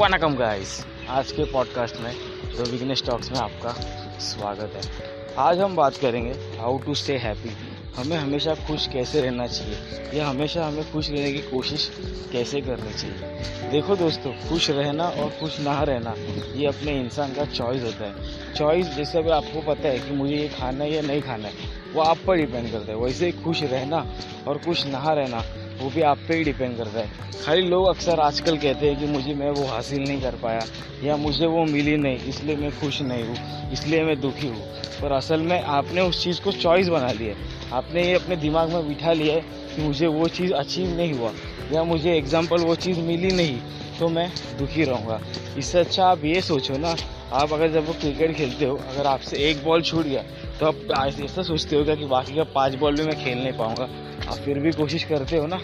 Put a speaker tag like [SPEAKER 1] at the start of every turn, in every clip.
[SPEAKER 1] Vanakkam guys आज के podcast में द विग्नेश टॉक्स में आपका स्वागत है। आज हम बात करेंगे हाउ टू स्टे हैप्पी हमें हमेशा खुश कैसे रहना चाहिए? या हमेशा हमें खुश रहने की कोशिश कैसे करनी चाहिए? देखो दोस्तों, खुश रहना और खुश ना रहना, ये अपने इंसान का चॉइस होता है। चॉइस जैसे अभी आपको पता है कि मुझे ये खाना है या नहीं खाना है, वो आप पर डिपेंड करता है। वैसे खुश रहना और खुश ना रहना वो भी आप पे ही डिपेंड करता है। खाली लोग अक्सर आजकल कहते हैं कि मुझे मैं वो हासिल नहीं कर पाया, या मुझे वो मिली नहीं, इसलिए मैं खुश नहीं हूँ, इसलिए मैं दुखी हूँ। पर असल में आपने उस चीज़ को चॉइस बना लिया है। आपने ये अपने दिमाग में बिठा लिया है कि मुझे वो चीज़ अचीव नहीं हुआ, या मुझे एग्ज़ाम्पल वो चीज़ मिली नहीं तो मैं दुखी रहूँगा। इससे अच्छा आप ये सोचो ना, आप अगर जब वो क्रिकेट खेलते हो, अगर आपसे एक बॉल छूट गया तो आप ऐसा सोचते हो कि बाकी का पाँच बॉल भी मैं खेल नहीं पाऊँगा? आप फिर भी कोशिश करते हो ना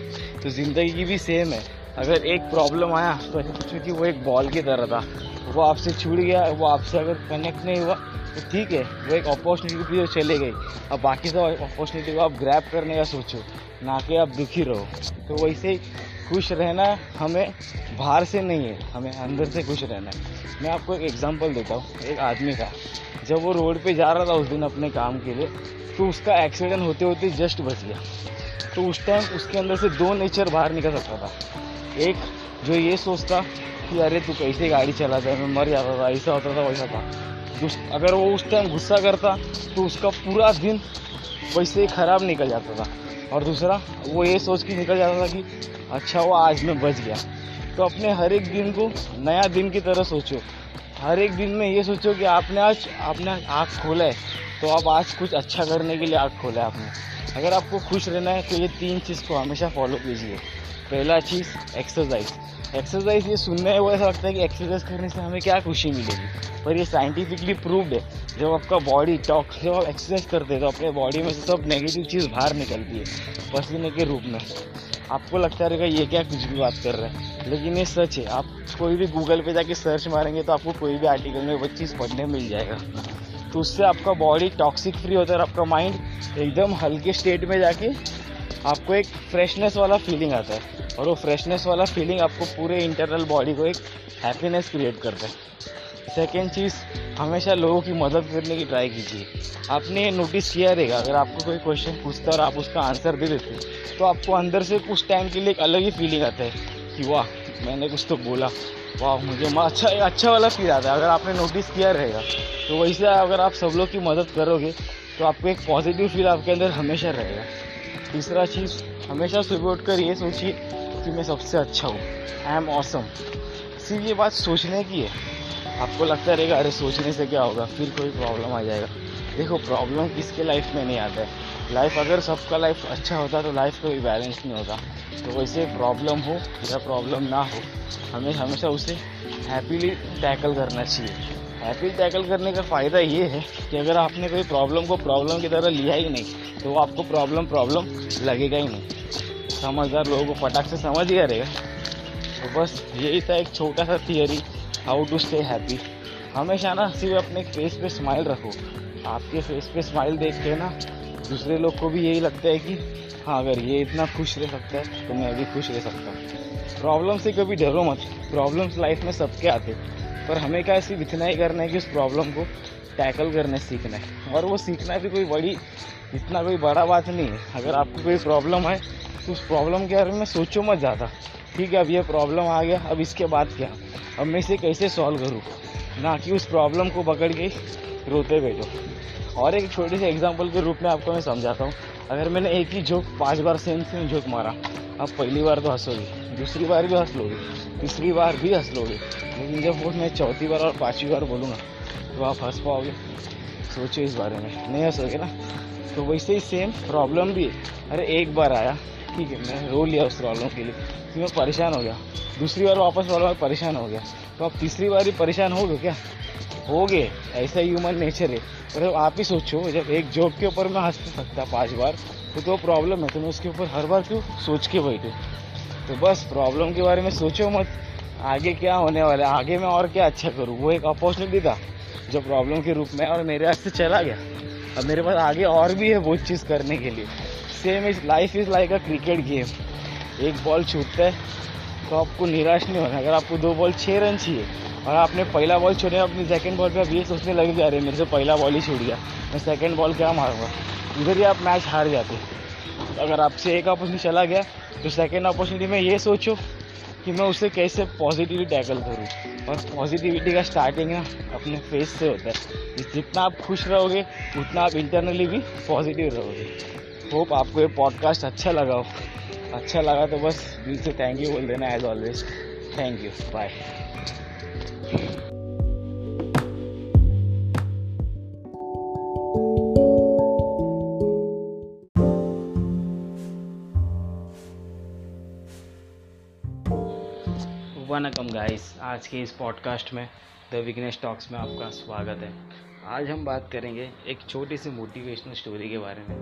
[SPEAKER 1] तो ज़िंदगी की भी सेम है। अगर एक प्रॉब्लम आया तो क्योंकि वो एक बॉल की तरह था। वो आपसे छूट गया, वो आपसे अगर कनेक्ट नहीं हुआ तो ठीक है, वो एक अपॉर्चुनिटी भी चले गई। अब बाकी सब अपॉर्चुनिटी को आप ग्रैप करने का सोचो, ना कि आप दुखी रहो। तो वैसे ही खुश रहना हमें बाहर से नहीं है, हमें अंदर से खुश रहना है। मैं आपको एक एग्जांपल देता हूँ, एक आदमी का। जब वो रोड पे जा रहा था उस दिन अपने काम के लिए तो उसका एक्सीडेंट होते होते जस्ट बच गया। तो उस टाइम उसके अंदर से दो नेचर बाहर निकल सकता था। एक, जो ये सोचता कि अरे तू कैसे गाड़ी चलाता है, मैं मर जाता था, ऐसा होता था, वैसा था। अगर वो उस टाइम गुस्सा करता तो उसका पूरा दिन वैसे ही ख़राब निकल जाता था। और दूसरा, वो ये सोच के निकल जाता था कि अच्छा वो आज मैं बच गया। तो अपने हर एक दिन को नया दिन की तरह सोचो। हर एक दिन में ये सोचो कि आपने आज, आपने आँख खोला है तो आप आज कुछ अच्छा करने के लिए आँख खोला है आपने। अगर आपको खुश रहना है तो ये तीन चीज़ को हमेशा फॉलो कीजिए। पहला चीज़ एक्सरसाइज एक्सरसाइज ये सुनने में वो ऐसा लगता है कि एक्सरसाइज करने से हमें क्या खुशी मिलेगी? पर ये साइंटिफिकली प्रूव्ड है। जब आपका बॉडी टॉक जब आप एक्सरसाइज करते हैं तो अपने बॉडी में से सब नेगेटिव चीज़ बाहर निकलती है, पसीने के रूप में। आपको लगता रहेगा ये क्या कुछ भी बात कर रहा है? लेकिन ये सच है, आप कोई भी गूगल पे जाके सर्च मारेंगे तो आपको कोई भी आर्टिकल में वो चीज़ पढ़ने मिल जाएगा। तो उससे आपका बॉडी टॉक्सिक फ्री होता है और आपका माइंड एकदम हल्के स्टेट में जाके आपको एक फ्रेशनेस वाला फीलिंग आता है। और वो फ्रेशनेस वाला फीलिंग आपको पूरे इंटरनल बॉडी को एक हैप्पीनेस क्रिएट करता है। सेकेंड चीज़, हमेशा लोगों की मदद करने की ट्राई कीजिए। आपने ये नोटिस किया रहेगा, अगर आपको कोई क्वेश्चन पूछता और आप उसका आंसर दे देते तो आपको अंदर से कुछ टाइम के लिए एक अलग ही फीलिंग आता है कि वाह, मैंने कुछ तो बोला। वाह, मुझे अच्छा अच्छा वाला फील आता है। अगर आपने नोटिस किया रहेगा तो वैसे अगर आप सब लोग की मदद करोगे तो आपको एक पॉजिटिव फील आपके अंदर हमेशा रहेगा। तीसरा चीज़, हमेशा सुबह उठकर ये सोचिए कि मैं सबसे अच्छा हूँ। आई एम ऑसम सिर्फ़ ये बात सोचने की है। आपको लगता रहेगा, अरे सोचने से क्या होगा? फिर कोई प्रॉब्लम आ जाएगा। देखो प्रॉब्लम किसके लाइफ में नहीं आता है? लाइफ अगर सबका लाइफ अच्छा होता तो लाइफ कोई बैलेंस नहीं होता। तो वैसे प्रॉब्लम हो या प्रॉब्लम ना हो, हमें हमेशा उसे हैप्पीली टैकल करना चाहिए। हैप्पी टैकल करने का फ़ायदा ये है कि अगर आपने कोई प्रॉब्लम को प्रॉब्लम की तरह लिया ही नहीं तो वो आपको प्रॉब्लम प्रॉब्लम लगेगा ही नहीं। समझदार लोगों को फटाक से समझ गया रहेगा तो बस यही था एक छोटा सा theory how to stay happy हमेशा ना सिर्फ़ अपने फेस पे स्माइल रखो। आपके फेस पे स्माइल देख के ना दूसरे लोग को भी यही लगता है कि हाँ अगर ये इतना खुश रह सकता है तो मैं भी खुश रह सकता हूँ। प्रॉब्लम से कभी डरो मत। प्रॉब्लम्स लाइफ में सबके आते पर हमें क्या सिर्फ़ इतना ही करना है कि उस प्रॉब्लम को टैकल करने सीखना है? और वो सीखना भी कोई बड़ी, इतना कोई बड़ा बात नहीं है। अगर आपको कोई प्रॉब्लम है तो उस प्रॉब्लम के बारे में सोचो मत ज़्यादा। ठीक है, अब ये प्रॉब्लम आ गया, अब इसके बाद क्या? अब मैं इसे कैसे सॉल्व करूँ? ना कि उस प्रॉब्लम को पकड़ के रोते बैठो और एक छोटे से एग्ज़ाम्पल के रूप में आपको मैं समझाता हूँ। अगर मैंने एक ही जोक पाँच बार सेम सेम जोक मारा आप पहली बार तो हंसोगे, दूसरी बार भी हंस लोगे, तीसरी बार भी हंस लोगे। लेकिन जब वो मैं चौथी बार और पाँचवीं बार बोलूँगा तो आप हंस पाओगे। सोचो इस बारे में, नहीं हंसोगे ना? तो वैसे ही सेम प्रॉब्लम भी है। अरे एक बार आया, ठीक है, मैं रो लिया उस प्रॉब्लम के लिए फिर मैं परेशान हो गया। दूसरी बार वापस में परेशान हो गया। तो आप तीसरी बार ही परेशान हो गए क्या? हो गए, ऐसा ह्यूमन नेचर है। अरे आप ही सोचो, जब एक जॉब के ऊपर मैं हंस सकता पाँच बार तो तो प्रॉब्लम है तो मैं उसके ऊपर हर बार क्यों सोच के बैठूँ? तो बस प्रॉब्लम के बारे में सोचो मत। आगे क्या होने वाला है? आगे मैं और क्या अच्छा करूँ? वो एक अपॉर्चुनिटी था, जो प्रॉब्लम के रूप में और मेरे हाथ से चला गया। अब मेरे पास आगे और भी है वो चीज़ करने के लिए। Same is life is like a cricket game एक बॉल छूटता है तो आपको निराश नहीं होना। अगर आपको दो बॉल छः रन चाहिए और आपने पहला बॉल छोड़े अपनी सेकंड बॉल पे आप ये सोचने लग जा रहे हैं मेरे से पहला बॉल ही छूट गया। मैं सेकंड बॉल क्या मारूँगा? इधर ही आप मैच हार जाते अगर आपसे एक अपॉर्चुनिटी चला गया तो सेकेंड अपॉर्चुनिटी में ये सोचो कि मैं उसे कैसे पॉजिटिवली टैकल करूँ। और पॉजिटिविटी का स्टार्टिंग ना अपने फेस से होता है। जितना आप खुश रहोगे, उतना आप इंटरनली भी पॉजिटिव रहोगे। होप आपको ये पॉडकास्ट अच्छा लगा हो। अच्छा लगा तो बस दिल से थैंक यू बोल देना as always thank you bye vanakkam guys आज के इस पॉडकास्ट में द विग्नेश टॉक्स में आपका स्वागत है. आज हम बात करेंगे एक छोटी सी मोटिवेशनल स्टोरी के बारे में.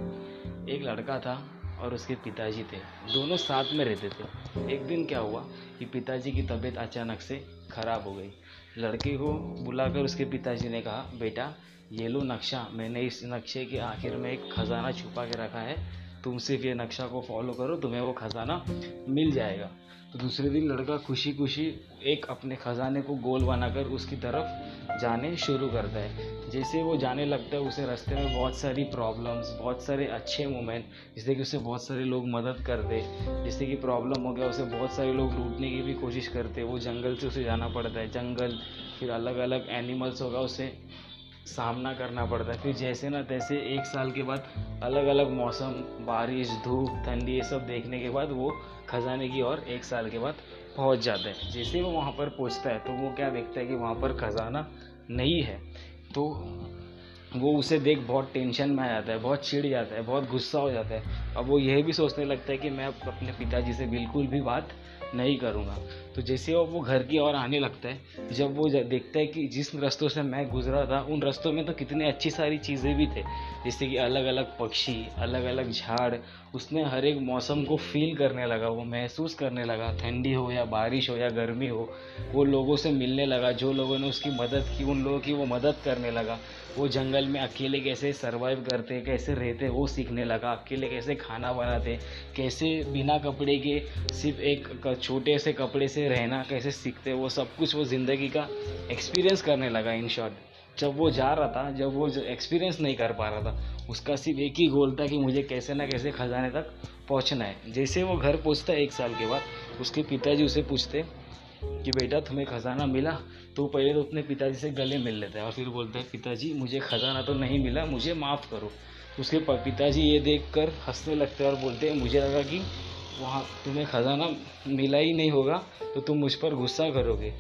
[SPEAKER 1] एक लड़का था और उसके पिताजी थे। दोनों साथ में रहते थे। एक दिन क्या हुआ कि पिताजी की तबीयत अचानक से ख़राब हो गई। लड़के को बुलाकर उसके पिताजी ने कहा, बेटा, ये लो नक्शा। मैंने इस नक्शे के आखिर में एक ख़जाना छुपा के रखा है। तुम सिर्फ़ ये नक्शा को फॉलो करो, तुम्हें वो ख़जाना मिल जाएगा। तो दूसरे दिन लड़का खुशी खुशी एक अपने ख़जाने को गोल बनाकर उसकी तरफ़ जाने शुरू करता है। जैसे वो जाने लगता है, उसे रास्ते में बहुत सारी प्रॉब्लम्स बहुत सारे अच्छे मोमेंट जिससे कि उसे बहुत सारे लोग मदद करते जैसे कि प्रॉब्लम हो गया, उसे बहुत सारे लोग लूटने की भी कोशिश करते। वो जंगल से उसे जाना पड़ता है, जंगल, फिर अलग अलग एनिमल्स होगा उसे सामना करना पड़ता है। फिर जैसे ना तैसे एक साल के बाद अलग अलग मौसम, बारिश, धूप, ठंडी, ये सब देखने के बाद वो खजाने की ओर एक साल के बाद पहुँच जाता है। जैसे वो वहाँ पर पहुँचता है तो वो क्या देखता है कि वहाँ पर खजाना नहीं है। तो वो उसे देख बहुत टेंशन में आ जाता है, बहुत चिढ़ जाता है, बहुत गुस्सा हो जाता है। अब वो यह भी सोचने लगता है कि मैं अपने पिताजी से बिल्कुल भी बात नहीं करूँगा। तो जैसे वो घर की ओर आने लगता है, जब वो देखता है कि जिस रास्तों से मैं गुजरा था, उन रास्तों में तो कितनी अच्छी सारी चीज़ें भी थे। जैसे कि अलग अलग पक्षी अलग अलग झाड़, उसने हर एक मौसम को फील करने लगा, वो महसूस करने लगा। ठंडी हो या बारिश हो या गर्मी हो, वो लोगों से मिलने लगा, जो लोगों ने उसकी मदद की, उन लोगों की वो मदद करने लगा। वो जंगल में अकेले कैसे सर्वाइव करते, कैसे रहते, वो सीखने लगा। अकेले कैसे खाना बनाते, कैसे बिना कपड़े के सिर्फ़ एक छोटे से कपड़े से रहना, कैसे सीखते वो सब कुछ वो ज़िंदगी का एक्सपीरियंस करने लगा इन शॉर्ट जब वो जा रहा था, जब वो एक्सपीरियंस नहीं कर पा रहा था, उसका सिर्फ़ एक ही गोल था कि मुझे कैसे ना कैसे खजाने तक पहुँचना है। जैसे वो घर पहुँचता है एक साल के बाद, उसके पिताजी उसे पूछते कि, बेटा, तुम्हें खजाना मिला? तो पहले तो अपने पिताजी से गले मिल लेता है और फिर बोलता है, पिताजी, मुझे खजाना तो नहीं मिला, मुझे माफ़ करो। उसके पिताजी ये देख कर हंसने लगते हैं और बोलते हैं, मुझे लगा कि वहाँ तुम्हें ख़जाना मिला ही नहीं होगा तो तुम मुझ पर गुस्सा करोगे।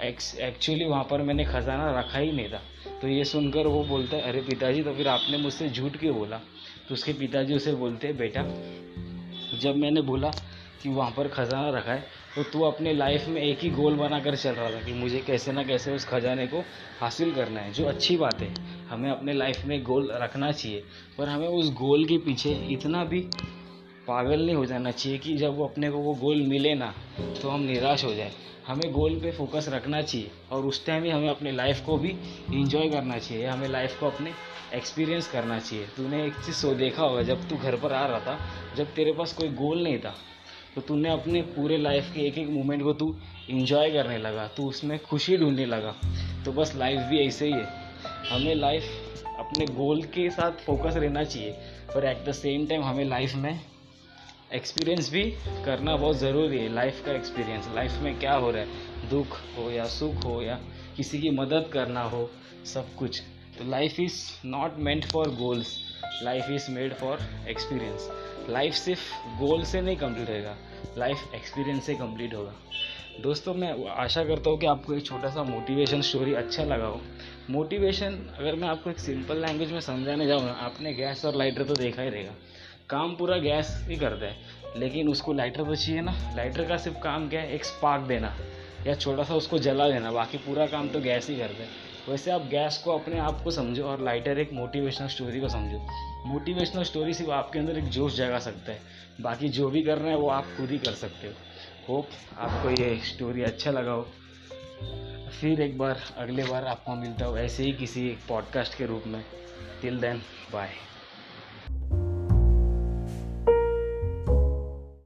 [SPEAKER 1] एक्चुअली वहाँ पर मैंने ख़जाना रखा ही नहीं था। तो ये सुनकर वो बोलता है, अरे पिताजी तो फिर आपने मुझसे झूठ क्यों बोला? तो उसके पिताजी उसे बोलते हैं, बेटा, जब मैंने बोला कि वहाँ पर ख़जाना रखा है तो तू अपने लाइफ में एक ही गोल बना कर चल रहा था कि मुझे कैसे ना कैसे उस खजाने को हासिल करना है, जो अच्छी बात है। हमें अपने लाइफ में गोल रखना चाहिए, पर हमें उस गोल के पीछे इतना भी पागल नहीं हो जाना चाहिए कि जब वो अपने को वो गोल मिले ना तो हम निराश हो जाए। हमें गोल पे फोकस रखना चाहिए और उस टाइम ही हमें अपने लाइफ को भी इंजॉय करना चाहिए, हमें लाइफ को अपने एक्सपीरियंस करना चाहिए। तूने एक चीज़ सो देखा होगा, जब तू घर पर आ रहा था, जब तेरे पास कोई गोल नहीं था तो तूने अपने पूरे लाइफ के एक एक मोमेंट को तू इंजॉय करने लगा, तू उसमें खुशी ढूँढने लगा। तो बस लाइफ भी ऐसे ही है। हमें लाइफ अपने गोल के साथ फोकस रहना चाहिए, पर एट द सेम टाइम हमें लाइफ में एक्सपीरियंस भी करना बहुत ज़रूरी है लाइफ का एक्सपीरियंस लाइफ में क्या हो रहा है? दुख हो या सुख हो या किसी की मदद करना हो, सब कुछ। तो life is not meant for goals life is made for experience life सिर्फ़ गोल से नहीं कंप्लीट होगा लाइफ एक्सपीरियंस से कंप्लीट होगा। दोस्तों, मैं आशा करता हूँ कि आपको एक छोटा सा मोटिवेशन स्टोरी अच्छा लगा हो। मोटिवेशन अगर मैं आपको एक सिंपल लैंग्वेज में समझाने जाऊँ आपने गैस और लाइटर तो देखा ही रहेगा। काम पूरा गैस ही करता है लेकिन उसको लाइटर तो चाहिए ना। लाइटर का सिर्फ़ काम क्या है? एक स्पार्क देना। या छोटा सा उसको जला देना बाकी पूरा काम तो गैस ही करता है वैसे आप गैस को अपने आप को समझो और लाइटर एक मोटिवेशनल स्टोरी को समझो। मोटिवेशनल स्टोरी सिर्फ़ आपके अंदर एक जोश जगा सकता है। बाकी जो भी कर रहे हैं वो आप खुद ही कर सकते हो। होप आपको ये स्टोरी अच्छा लगा हो। फिर एक बार, अगले बार आपको मिलता हो ऐसे ही किसी एक पॉडकास्ट के रूप में। Till then bye